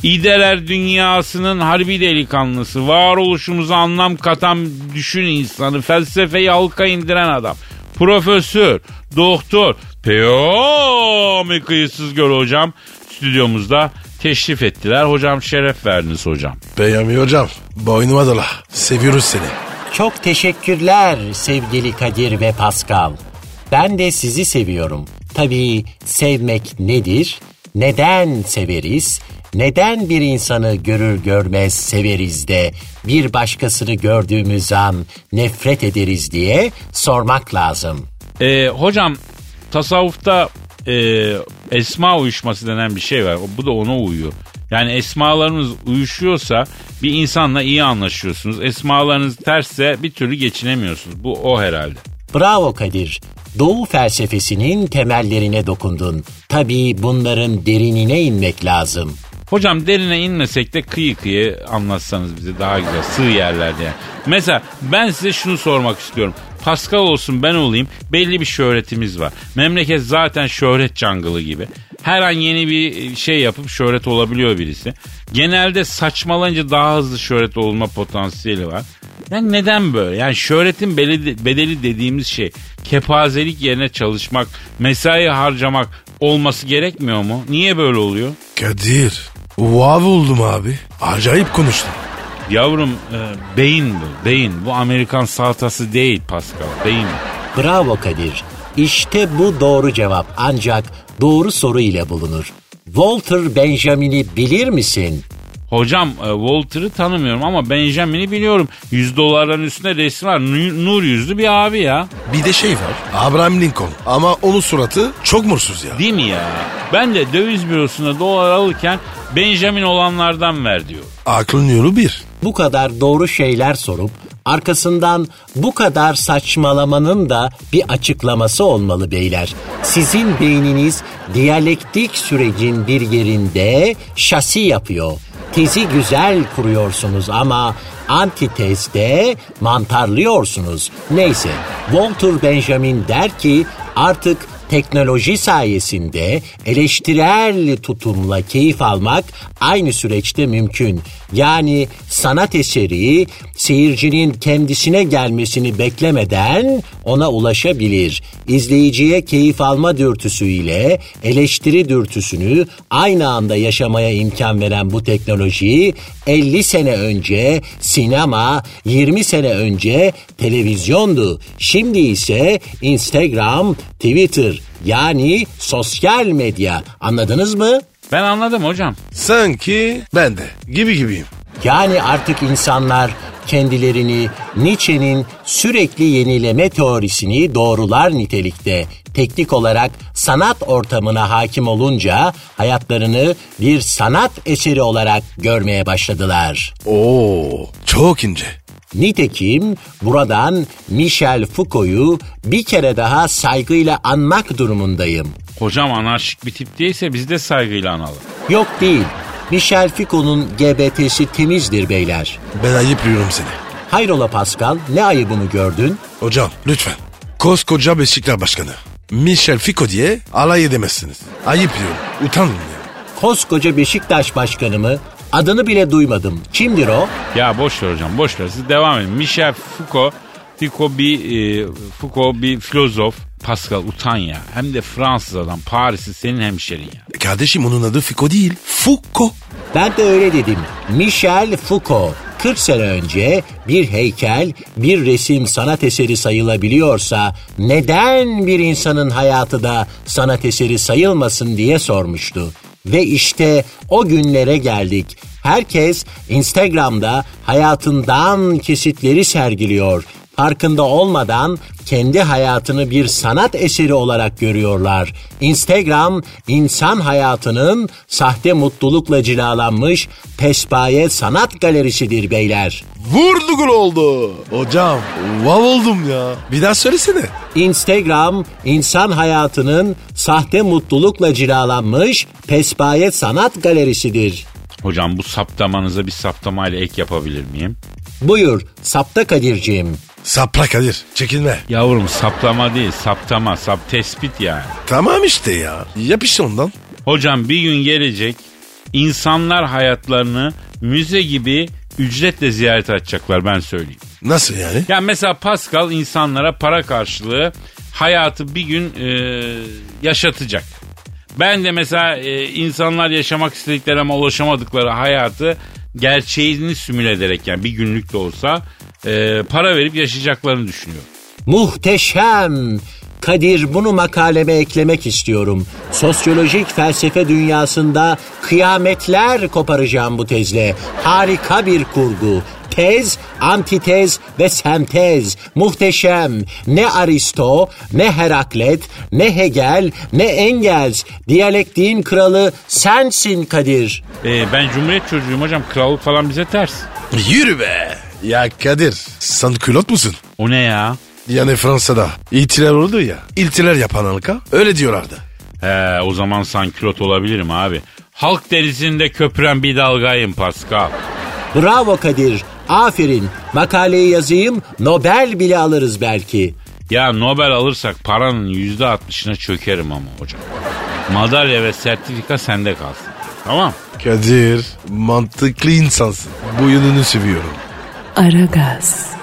İdeler dünyasının harbi delikanlısı, varoluşumuza anlam katan düşün insanı, felsefeyi halka indiren adam. Profesör, doktor, Peyami kıyısız göl hocam. stüdyomuzda teşrif ettiler. Hocam şeref verdiniz hocam. Peyami hocam boynuma dola. Seviyoruz seni. Çok teşekkürler sevgili Kadir ve Pascal. Ben de sizi seviyorum. Tabii sevmek nedir? Neden severiz? Neden bir insanı görür görmez severiz de bir başkasını gördüğümüz an nefret ederiz diye sormak lazım. Ee, hocam tasavvufta e, esma uyuşması denen bir şey var. Bu da ona uyuyor. Yani esmalarınız uyuşuyorsa bir insanla iyi anlaşıyorsunuz. Esmalarınız tersse bir türlü geçinemiyorsunuz. Bu o herhalde. Bravo Kadir. Doğu felsefesinin temellerine dokundun. Tabii bunların derinine inmek lazım. Hocam derine inmesek de kıyı kıyı anlatsanız bize daha güzel sığ yerlerde yani. Mesela ben size şunu sormak istiyorum. Pascal olsun ben olayım belli bir şöhretimiz var. Memleket zaten şöhret cangılı gibi. Her an yeni bir şey yapıp şöhret olabiliyor birisi. Genelde saçmalayınca daha hızlı şöhret olma potansiyeli var. Yani neden böyle? Yani şöhretin bedeli dediğimiz şey kepazelik yerine çalışmak, mesai harcamak olması gerekmiyor mu? Niye böyle oluyor? Kadir. Vav oldum abi. Acayip konuştun. Yavrum e, beyin bu, beyin. Bu Amerikan salatası değil Pascal, beyin. Bravo Kadir. İşte bu doğru cevap ancak doğru soru ile bulunur. Walter Benjamin'i bilir misin? Hocam e, Walter'ı tanımıyorum ama Benjamin'i biliyorum. 100 dolarların üstünde resmi var. Nur, nur yüzlü bir abi ya. Bir de şey var. Abraham Lincoln. Ama onun suratı çok mursuz ya. Değil mi ya? Ben de döviz bürosunda dolar alırken Benjamin olanlardan ver diyor. Aklın yolu bir. Bu kadar doğru şeyler sorup arkasından bu kadar saçmalamanın da bir açıklaması olmalı beyler. Sizin beyniniz diyalektik sürecin bir yerinde şasi yapıyor. Tezi güzel kuruyorsunuz ama antitezde mantarlıyorsunuz. Neyse Walter Benjamin der ki artık teknoloji sayesinde eleştirel tutumla keyif almak aynı süreçte mümkün. Yani sanat eseri seyircinin kendisine gelmesini beklemeden ona ulaşabilir. İzleyiciye keyif alma dürtüsüyle eleştiri dürtüsünü aynı anda yaşamaya imkan veren bu teknoloji 50 sene önce sinema, 20 sene önce televizyondu. Şimdi ise Instagram, Twitter yani sosyal medya. Anladınız mı? Ben anladım hocam. Sanki ben de. Gibi gibiyim. Yani artık insanlar kendilerini Nietzsche'nin sürekli yenileme teorisini doğrular nitelikte teknik olarak sanat ortamına hakim olunca hayatlarını bir sanat eseri olarak görmeye başladılar. Oo, çok ince. Nitekim buradan Michel Foucault'u bir kere daha saygıyla anmak durumundayım. Hocam anarşik bir tip değilse biz de saygıyla analım. Yok değil. Michel Foucault'un GBT'si temizdir beyler. Ben ayıplıyorum seni. Hayrola Pascal ne ayıbını gördün? Hocam lütfen. Koskoca Beşiktaş Başkanı. Michel Foucault diye alay edemezsiniz. Ayıplıyorum. Utanın ya. Koskoca Beşiktaş başkanı mı? Adını bile duymadım. Kimdir o? Ya boş ver hocam boş ver siz devam edin. Michel Foucault, Foucault bir, e, Foucault bir filozof. Pascal utan ya. Hem de Fransız adam. Paris'i senin hemşerin ya. Kardeşim onun adı Foucault değil. Foucault. Ben de öyle dedim. Michel Foucault. 40 sene önce bir heykel, bir resim sanat eseri sayılabiliyorsa neden bir insanın hayatı da sanat eseri sayılmasın diye sormuştu. Ve işte o günlere geldik. Herkes Instagram'da hayatından kesitleri sergiliyor. Farkında olmadan kendi hayatını bir sanat eseri olarak görüyorlar. Instagram insan hayatının sahte mutlulukla cilalanmış pespaye sanat galerisidir beyler. Vurdu gol oldu. Hocam vav oldum ya. Bir daha söylesene. Instagram insan hayatının sahte mutlulukla cilalanmış pespaye sanat galerisidir. Hocam bu saptamanıza bir saptamayla ek yapabilir miyim? Buyur sapta Kadir'ciğim. Sapla Kadir. Çekinme. Yavrum saplama değil saptama sap tespit yani. Tamam işte ya. Yap işte ondan. Hocam bir gün gelecek insanlar hayatlarını müze gibi ücretle ziyaret edecekler ben söyleyeyim. Nasıl yani? Ya mesela Pascal insanlara para karşılığı hayatı bir gün e, yaşatacak. Ben de mesela e, insanlar yaşamak istedikleri ama ulaşamadıkları hayatı gerçeğini simüle ederek yani bir günlük de olsa e, para verip yaşayacaklarını düşünüyorum. Muhteşem. Kadir bunu makaleme eklemek istiyorum. Sosyolojik felsefe dünyasında kıyametler koparacağım bu tezle. Harika bir kurgu. Tez, antitez ve sentez. Muhteşem. Ne Aristo, ne Heraklet, ne Hegel, ne Engels. Diyalektiğin kralı sensin Kadir. E, ben Cumhuriyet çocuğuyum hocam krallık falan bize ters. Yürü be. Ya Kadir sen külot musun? O ne ya? Yani Fransa'da iltiler oldu ya. İltiler yapan halka öyle diyorlardı. He o zaman sankülot olabilirim abi. Halk denizinde köpüren bir dalgayım Pascal. Bravo Kadir. Aferin. Makaleyi yazayım, Nobel bile alırız belki. Ya Nobel alırsak paranın yüzde altmışına çökerim ama hocam. Madalya ve sertifika sende kalsın. Tamam. Kadir mantıklı insansın. Bu yönünü seviyorum. Aragaz.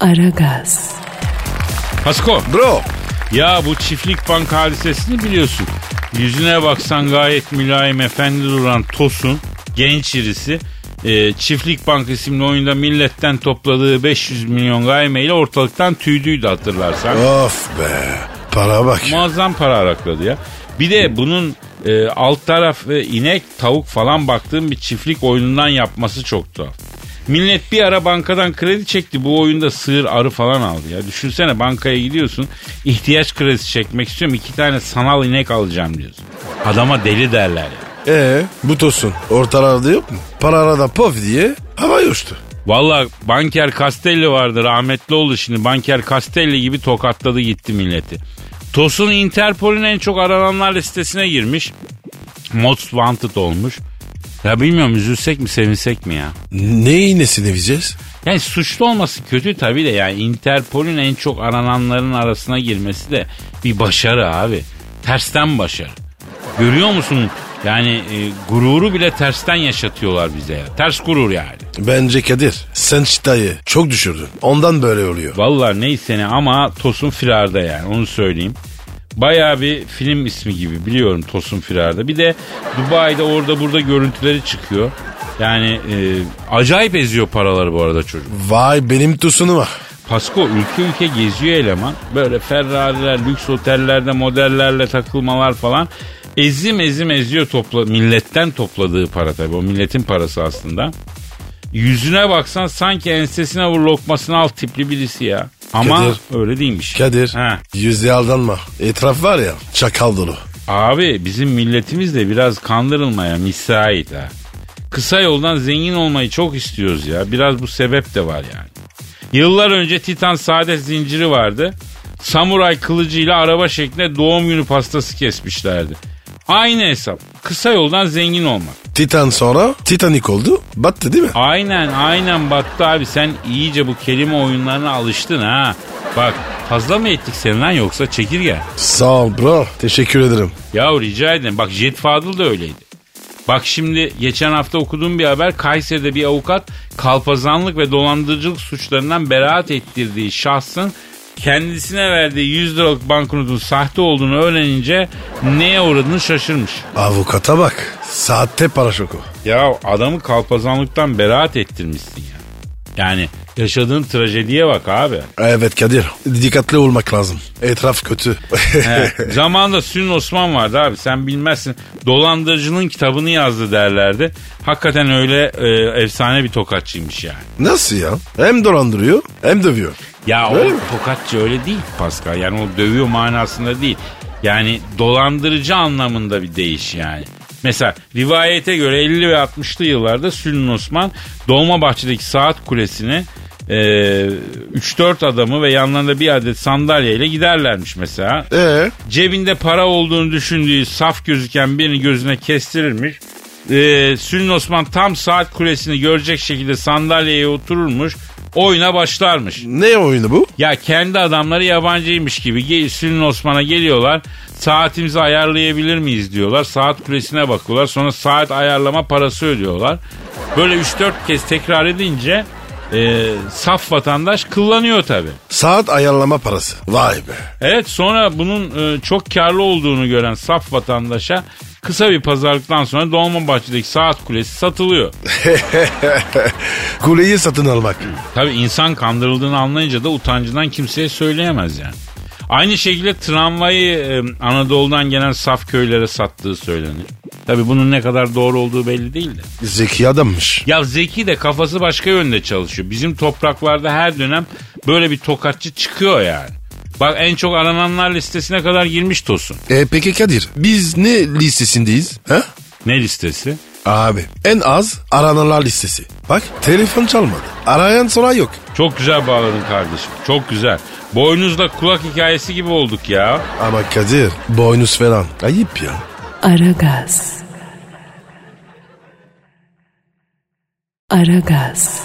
Aragaz. Pasko. Bro. Ya bu çiftlik bank hadisesini biliyorsun. Yüzüne baksan gayet mülayim efendi duran Tosun genç irisi e, Çiftlik Bank isimli oyunda milletten topladığı 500 milyon gaymeyle ortalıktan tüydüydü hatırlarsan. Of be. Para bak. Muazzam para arakladı ya. Bir de bunun e, alt tarafı inek, tavuk falan baktığım bir çiftlik oyunundan yapması çok tuhaf. Millet bir ara bankadan kredi çekti. Bu oyunda sığır arı falan aldı ya. Düşünsene bankaya gidiyorsun. ihtiyaç kredisi çekmek istiyorum. iki tane sanal inek alacağım diyorsun. Adama deli derler ya. Ee, bu tosun ortalarda yok mu? Para arada pof diye hava uçtu. Valla banker Castelli vardı rahmetli oldu şimdi. Banker Castelli gibi tokatladı gitti milleti. Tosun Interpol'ün en çok arananlar listesine girmiş. Most Wanted olmuş. Ya bilmiyorum üzülsek mi sevinsek mi ya? Ne iğnesini vereceğiz? Yani suçlu olması kötü tabii de yani Interpol'ün en çok arananların arasına girmesi de bir başarı abi. Tersten başarı. Görüyor musun? Yani e, gururu bile tersten yaşatıyorlar bize ya. Ters gurur yani. Bence Kadir sen çıtayı çok düşürdün. Ondan böyle oluyor. Vallahi neyse ne ama Tosun Firar'da yani onu söyleyeyim. Bayağı bir film ismi gibi biliyorum Tosun Firar'da. Bir de Dubai'de orada burada görüntüleri çıkıyor. Yani e, acayip eziyor paraları bu arada çocuk. Vay benim tosunu var. Pasko ülke ülke geziyor eleman. Böyle Ferrari'ler, lüks otellerde modellerle takılmalar falan. Ezim ezim eziyor topla, milletten topladığı para tabii. O milletin parası aslında. Yüzüne baksan sanki ensesine vur lokmasını al tipli birisi ya. Ama Kadir. öyle değilmiş. Kadir Ha. yüzde aldanma. Etraf var ya çakal dolu. Abi bizim milletimiz de biraz kandırılmaya müsait ha. Kısa yoldan zengin olmayı çok istiyoruz ya. Biraz bu sebep de var yani. Yıllar önce Titan saadet zinciri vardı. Samuray kılıcıyla araba şeklinde doğum günü pastası kesmişlerdi. Aynı hesap. Kısa yoldan zengin olmak. Titan sonra Titanic oldu. Battı değil mi? Aynen aynen battı abi. Sen iyice bu kelime oyunlarına alıştın ha. Bak fazla mı ettik seni lan yoksa çekirge? Sağ ol bro. Teşekkür ederim. Ya rica ederim. Bak Jet Fadıl da öyleydi. Bak şimdi geçen hafta okuduğum bir haber Kayseri'de bir avukat kalpazanlık ve dolandırıcılık suçlarından beraat ettirdiği şahsın kendisine verdiği 100 liralık banknotun sahte olduğunu öğrenince neye uğradığını şaşırmış. Avukata bak. Saatte para şoku. Ya adamı kalpazanlıktan beraat ettirmişsin ya. Yani yaşadığın trajediye bak abi. Evet Kadir. Dikkatli olmak lazım. Etraf kötü. He, zamanında Sünn Osman vardı abi sen bilmezsin. Dolandırıcının kitabını yazdı derlerdi. Hakikaten öyle e, efsane bir tokatçıymış yani. Nasıl ya? Hem dolandırıyor hem dövüyor. Ya Öyle o mi? tokatçı öyle değil Pascal. Yani o dövüyor manasında değil. Yani dolandırıcı anlamında bir değiş yani. Mesela rivayete göre 50 ve 60'lı yıllarda Sülün Osman Dolmabahçe'deki saat kulesine e, 3-4 adamı ve yanlarında bir adet sandalyeyle giderlermiş mesela. Ee, Cebinde para olduğunu düşündüğü saf gözüken birini gözüne kestirirmiş. Ee, Sülün Osman tam saat kulesini görecek şekilde sandalyeye otururmuş. Oyuna başlarmış. ne oyunu bu? Ya kendi adamları yabancıymış gibi Sülün Osman'a geliyorlar. Saatimizi ayarlayabilir miyiz diyorlar. Saat kulesine bakıyorlar. Sonra saat ayarlama parası ödüyorlar. Böyle 3-4 kez tekrar edince e, saf vatandaş kullanıyor tabii. Saat ayarlama parası. Vay be. Evet sonra bunun e, çok karlı olduğunu gören saf vatandaşa kısa bir pazarlıktan sonra Dolmabahçe'deki saat kulesi satılıyor. Kuleyi satın almak. Tabii insan kandırıldığını anlayınca da utancından kimseye söyleyemez yani. Aynı şekilde tramvayı e, Anadolu'dan gelen saf köylere sattığı söylenir. Tabii bunun ne kadar doğru olduğu belli değil de. Zeki adammış. Ya Zeki de kafası başka yönde çalışıyor. Bizim topraklarda her dönem böyle bir tokatçı çıkıyor yani. Bak en çok arananlar listesine kadar girmiş Tosun. E peki Kadir biz ne listesindeyiz? Ha? Ne listesi? Abi en az arananlar listesi. Bak telefon çalmadı. Arayan sonra yok. Çok güzel bağladın kardeşim. Çok güzel. Boynuzla kulak hikayesi gibi olduk ya. Ama Kadir boynuz falan. Ayıp ya. Aragaz. Aragaz.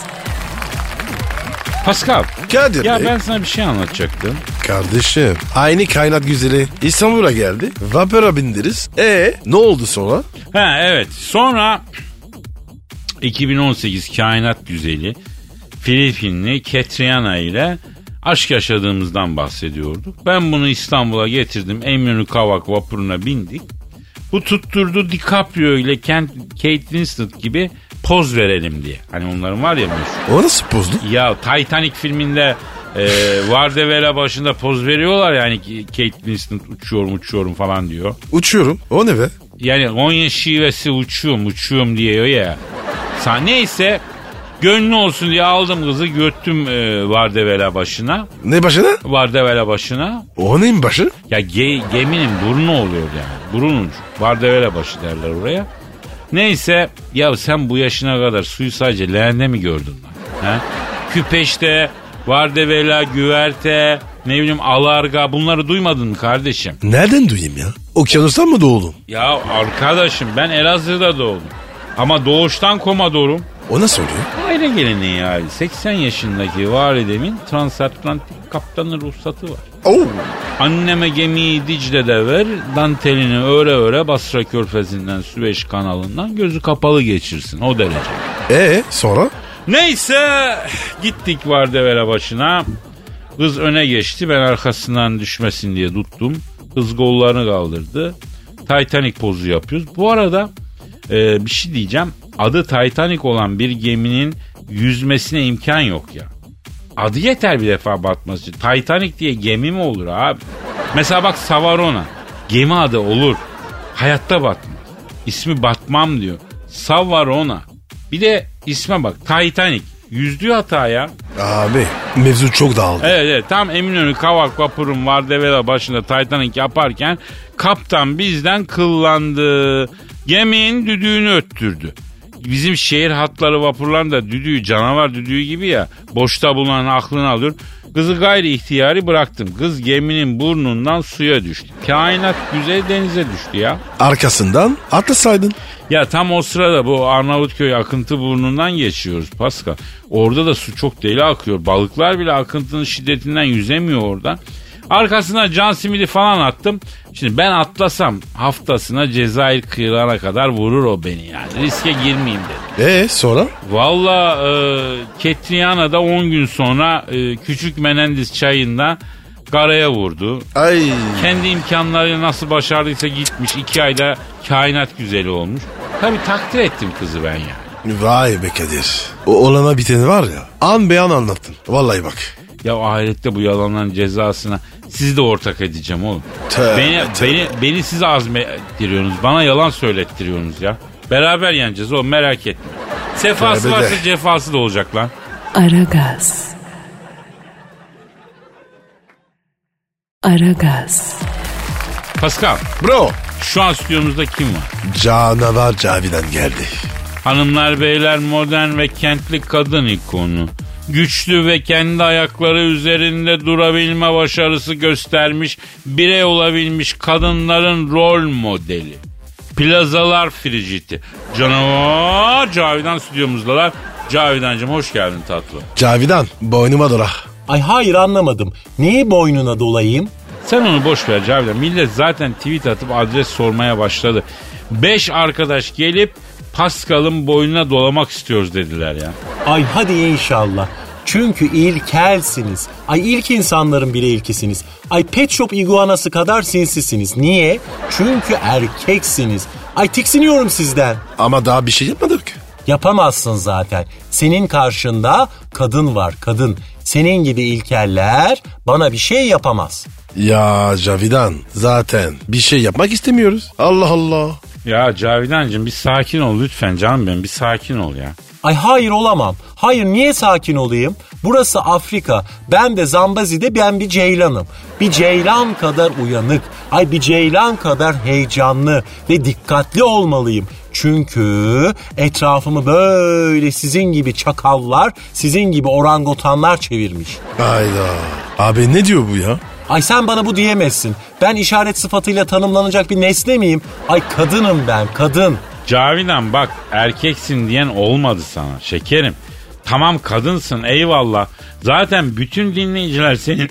Pascal. Kadir Ya Bey. ben sana bir şey anlatacaktım. Kardeşim aynı kaynat güzeli İstanbul'a geldi. Vapura bindiriz. E ne oldu sonra? Ha evet. Sonra 2018 kainat güzeli Filipinli Ketriana ile aşk yaşadığımızdan bahsediyorduk. Ben bunu İstanbul'a getirdim. Eminönü Kavak vapuruna bindik. Bu tutturdu DiCaprio ile Kent, Kate Winslet gibi poz verelim diye. Hani onların var ya meşhur. O nasıl pozdu? Ya Titanic filminde e, Vardevela başında poz veriyorlar yani Kate Winslet uçuyorum uçuyorum falan diyor. Uçuyorum. O ne be? Yani Konya şivesi uçuyorum uçuyorum diyor ya. Sa neyse gönlü olsun diye aldım kızı götüm e, Vardevela başına. Ne başına? Vardevela başına. O neyin başı? Ya ge- geminin burnu oluyor yani. Burun ucu. Vardevela başı derler oraya. Neyse ya sen bu yaşına kadar suyu sadece leğende mi gördün lan? Ha? Küpeşte, Vardevela, güverte, ne bileyim alarga bunları duymadın mı kardeşim? Nereden duyayım ya? Okyanustan mı doğdun? Ya arkadaşım ben Elazığ'da doğdum. Ama doğuştan komadorum. O nasıl oluyor? Aile geleneği yani. 80 yaşındaki validemin transatlantik kaptanı ruhsatı var. Oo. Anneme gemiyi Dicle'de ver, dantelini öre öre Basra Körfezi'nden Süveyş kanalından gözü kapalı geçirsin o derece. E sonra? Neyse gittik Vardevela başına. Kız öne geçti ben arkasından düşmesin diye tuttum. Kız kollarını kaldırdı. Titanic pozu yapıyoruz. Bu arada e, bir şey diyeceğim. Adı Titanic olan bir geminin yüzmesine imkan yok ya. Adı yeter bir defa batması için. Titanic diye gemi mi olur abi? Mesela bak Savarona. Gemi adı olur. Hayatta batmaz. İsmi batmam diyor. Savarona. Bir de isme bak Titanic. Yüzdüğü hata ya. Abi mevzu çok dağıldı. Evet evet tam Eminönü Kavak vapurun Vardevela başında Titanic yaparken kaptan bizden kıllandı. Geminin düdüğünü öttürdü. Bizim şehir hatları vapurlarında düdüğü canavar düdüğü gibi ya boşta bulunan aklını alıyor. Kızı gayri ihtiyari bıraktım. Kız geminin burnundan suya düştü. Kainat güzel denize düştü ya. Arkasından atlasaydın. Ya tam o sırada bu Arnavutköy akıntı burnundan geçiyoruz Pascal. Orada da su çok deli akıyor. Balıklar bile akıntının şiddetinden yüzemiyor orada. Arkasına can simidi falan attım. Şimdi ben atlasam haftasına Cezayir kıyılarına kadar vurur o beni yani. Riske girmeyeyim dedim. E sonra? Valla e, Ketriyana'da 10 gün sonra e, Küçük Menendez çayında karaya vurdu. Ay. Kendi imkanlarıyla nasıl başardıysa gitmiş. iki ayda kainat güzeli olmuş. Tabii takdir ettim kızı ben yani. Vay be Kadir. O olana biteni var ya. An beyan anlattın. Vallahi bak. Ya ahirette bu yalanların cezasına sizi de ortak edeceğim oğlum. Tövbe, beni, tövbe. beni, beni siz azmettiriyorsunuz. Bana yalan söylettiriyorsunuz ya. Beraber yeneceğiz oğlum merak etme. Sefası Tövbe de. varsa cefası da olacak lan. Aragaz. Aragaz. Pascal Bro. şu an stüdyomuzda kim var? Canavar Cavidan geldi. Hanımlar beyler modern ve kentli kadın ikonu. Güçlü ve kendi ayakları üzerinde durabilme başarısı göstermiş, birey olabilmiş kadınların rol modeli. Plazalar friciti. Canavar Cavidan stüdyomuzdalar. Cavidancığım hoş geldin tatlım. Cavidan boynuma dola. Ay hayır anlamadım. Neyi boynuna dolayayım? Sen onu boş ver Cavidan. Millet zaten tweet atıp adres sormaya başladı. Beş arkadaş gelip Pascal'ın boynuna dolamak istiyoruz dediler ya. Ay hadi inşallah. Çünkü ilkelsiniz. Ay ilk insanların bile ilkisiniz. Ay pet shop iguanası kadar sinsisiniz. Niye? Çünkü erkeksiniz. Ay tiksiniyorum sizden. Ama daha bir şey yapmadık. Yapamazsın zaten. Senin karşında kadın var kadın. Senin gibi ilkeller bana bir şey yapamaz. Ya Cavidan zaten bir şey yapmak istemiyoruz. Allah Allah. Ya Cavidancığım bir sakin ol lütfen canım benim bir sakin ol ya. Ay hayır olamam. Hayır niye sakin olayım? Burası Afrika. Ben de Zambazi'de ben bir ceylanım. Bir ceylan kadar uyanık. Ay bir ceylan kadar heyecanlı ve dikkatli olmalıyım. Çünkü etrafımı böyle sizin gibi çakallar, sizin gibi orangotanlar çevirmiş. Hayda. Abi ne diyor bu ya? Ay sen bana bu diyemezsin. Ben işaret sıfatıyla tanımlanacak bir nesne miyim? Ay kadınım ben, kadın. Cavidan bak erkeksin diyen olmadı sana şekerim. Tamam kadınsın eyvallah. Zaten bütün dinleyiciler senin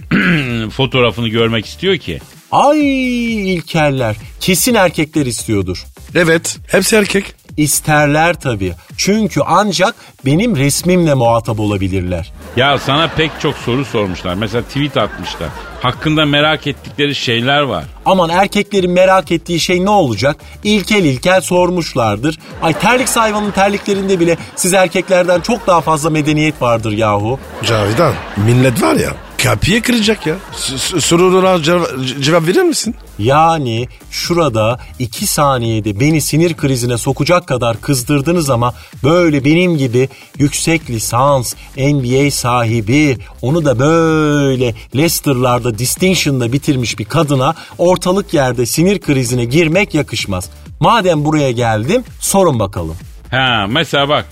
fotoğrafını görmek istiyor ki. Ay ilkeller. Kesin erkekler istiyordur. Evet hepsi erkek. İsterler tabii. Çünkü ancak benim resmimle muhatap olabilirler. Ya sana pek çok soru sormuşlar. Mesela tweet atmışlar. Hakkında merak ettikleri şeyler var. Aman erkeklerin merak ettiği şey ne olacak? İlkel ilkel sormuşlardır. Ay terlik hayvanın terliklerinde bile siz erkeklerden çok daha fazla medeniyet vardır yahu. Cavidan millet var ya kapıya kıracak ya. S- s- Sorulara cevap, cevap verir misin? Yani şurada iki saniyede beni sinir krizine sokacak kadar kızdırdınız ama böyle benim gibi yüksek lisans, NBA sahibi, onu da böyle Leicester'larda distinction'da bitirmiş bir kadına ortalık yerde sinir krizine girmek yakışmaz. Madem buraya geldim sorun bakalım. Ha mesela bak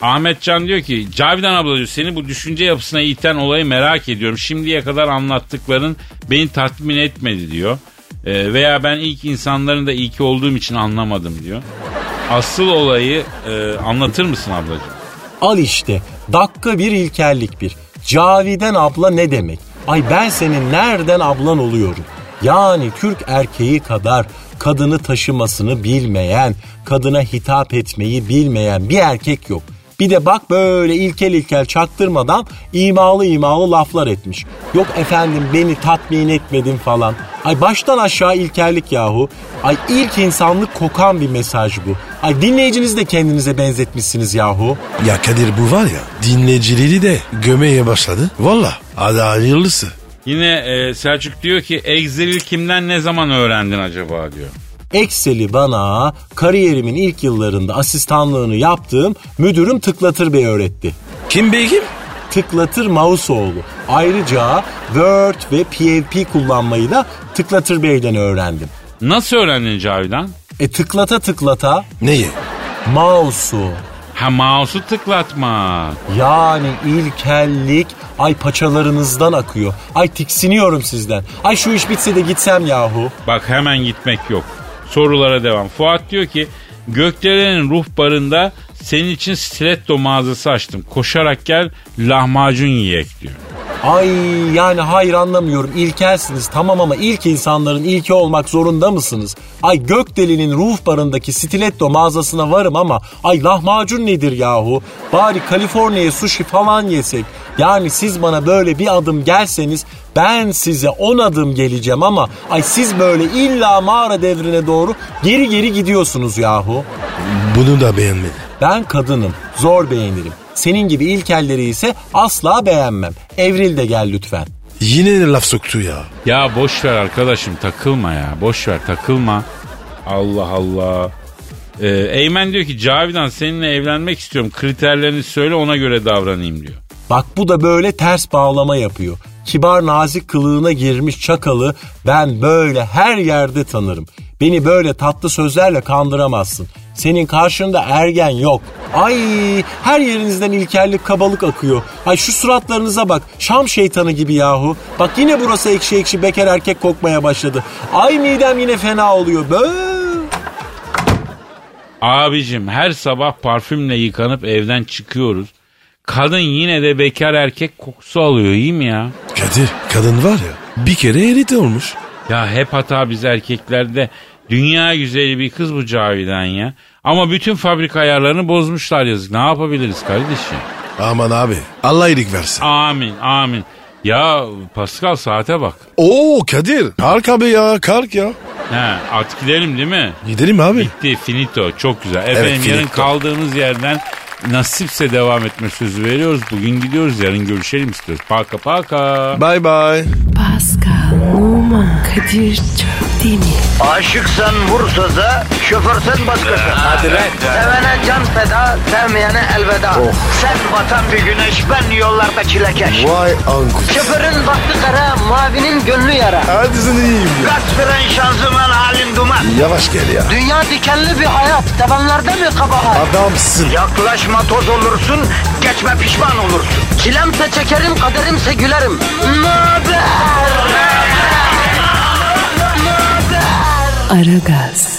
Ahmet Can diyor ki Cavidan abla diyor seni bu düşünce yapısına iten olayı merak ediyorum. Şimdiye kadar anlattıkların beni tatmin etmedi diyor. Ee, veya ben ilk insanların da ilki olduğum için anlamadım diyor. Asıl olayı e, anlatır mısın ablacığım? Al işte dakika bir ilkellik bir. Caviden abla ne demek? Ay ben senin nereden ablan oluyorum? Yani Türk erkeği kadar kadını taşımasını bilmeyen, kadına hitap etmeyi bilmeyen bir erkek yok. Bir de bak böyle ilkel ilkel çaktırmadan imalı imalı laflar etmiş. Yok efendim beni tatmin etmedin falan. Ay baştan aşağı ilkellik yahu. Ay ilk insanlık kokan bir mesaj bu. Ay dinleyicinizi de kendinize benzetmişsiniz yahu. Ya Kadir bu var ya dinleyicileri de gömeye başladı. Valla hadi hayırlısı. Yine e, Selçuk diyor ki Excel'i kimden ne zaman öğrendin acaba diyor. Excel'i bana kariyerimin ilk yıllarında asistanlığını yaptığım müdürüm Tıklatır Bey öğretti. Kim bey kim? Tıklatır Mausoğlu. Ayrıca Word ve PHP kullanmayı da Tıklatır Bey'den öğrendim. Nasıl öğrendin Cavidan? E tıklata tıklata Neyi? mouse'u Ha mouse'u tıklatma. yani ilkellik ay paçalarınızdan akıyor. Ay tiksiniyorum sizden. Ay şu iş bitse de gitsem yahu. Bak hemen gitmek yok. Sorulara devam. Fuat diyor ki Gökdelen'in ruh barında senin için stiletto mağazası açtım. Koşarak gel lahmacun yiyek diyor. Ay yani hayır anlamıyorum ilkelsiniz tamam ama ilk insanların ilki olmak zorunda mısınız? Ay Gökdeli'nin ruh barındaki stiletto mağazasına varım ama ay lahmacun nedir yahu? Bari Kaliforniya sushi falan yesek. Yani siz bana böyle bir adım gelseniz ben size on adım geleceğim ama ay siz böyle illa mağara devrine doğru geri geri gidiyorsunuz yahu. Bunu da beğenmedi. Ben kadınım zor beğenirim. Senin gibi ilkelleri ise asla beğenmem. Evril de gel lütfen. Yine laf soktu ya. Ya boş ver arkadaşım takılma ya. Boş ver takılma. Allah Allah. Ee, Eymen diyor ki Cavidan seninle evlenmek istiyorum. Kriterlerini söyle ona göre davranayım diyor. Bak bu da böyle ters bağlama yapıyor. Kibar nazik kılığına girmiş çakalı ben böyle her yerde tanırım. Beni böyle tatlı sözlerle kandıramazsın. Senin karşında ergen yok. Ay her yerinizden ilkellik kabalık akıyor. Ay şu suratlarınıza bak. Şam şeytanı gibi yahu. Bak yine burası ekşi ekşi bekar erkek kokmaya başladı. Ay midem yine fena oluyor. Böyle. Abicim her sabah parfümle yıkanıp evden çıkıyoruz. Kadın yine de bekar erkek kokusu alıyor iyi mi ya? Kadir kadın var ya bir kere elit olmuş. Ya hep hata biz erkeklerde. Dünya güzeli bir kız bu Cavidan ya. Ama bütün fabrika ayarlarını bozmuşlar yazık. Ne yapabiliriz kardeşim? Aman abi Allah iyilik versin. Amin amin. Ya Pascal saate bak. Oo Kadir kalk abi ya kalk ya. He, artık gidelim değil mi? Gidelim abi. Bitti finito çok güzel. Efendim finito. yarın kaldığımız yerden nasipse devam etme sözü veriyoruz. Bugün gidiyoruz yarın görüşelim istiyoruz. Paka paka. Bye bye. Pascal, Oman, Kadir çok değil mi? Aşıksan vursa da, şoförsen başkasın. Hadi Sevene can feda, sevmeyene elveda. Sen batan bir güneş, ben yollarda çilekeş. Vay anku. Şoförün baktı kara, mavinin gönlü yara. Hadi sen iyiyim ya. Kasperen şanzıman halin duman. Yavaş gel ya. Dünya dikenli bir hayat, sevenlerde mi kabahar? Adamsın. Yaklaşma toz olursun, geçme pişman olursun. Çilemse çekerim, kaderimse gülerim. Möber! Aragaz.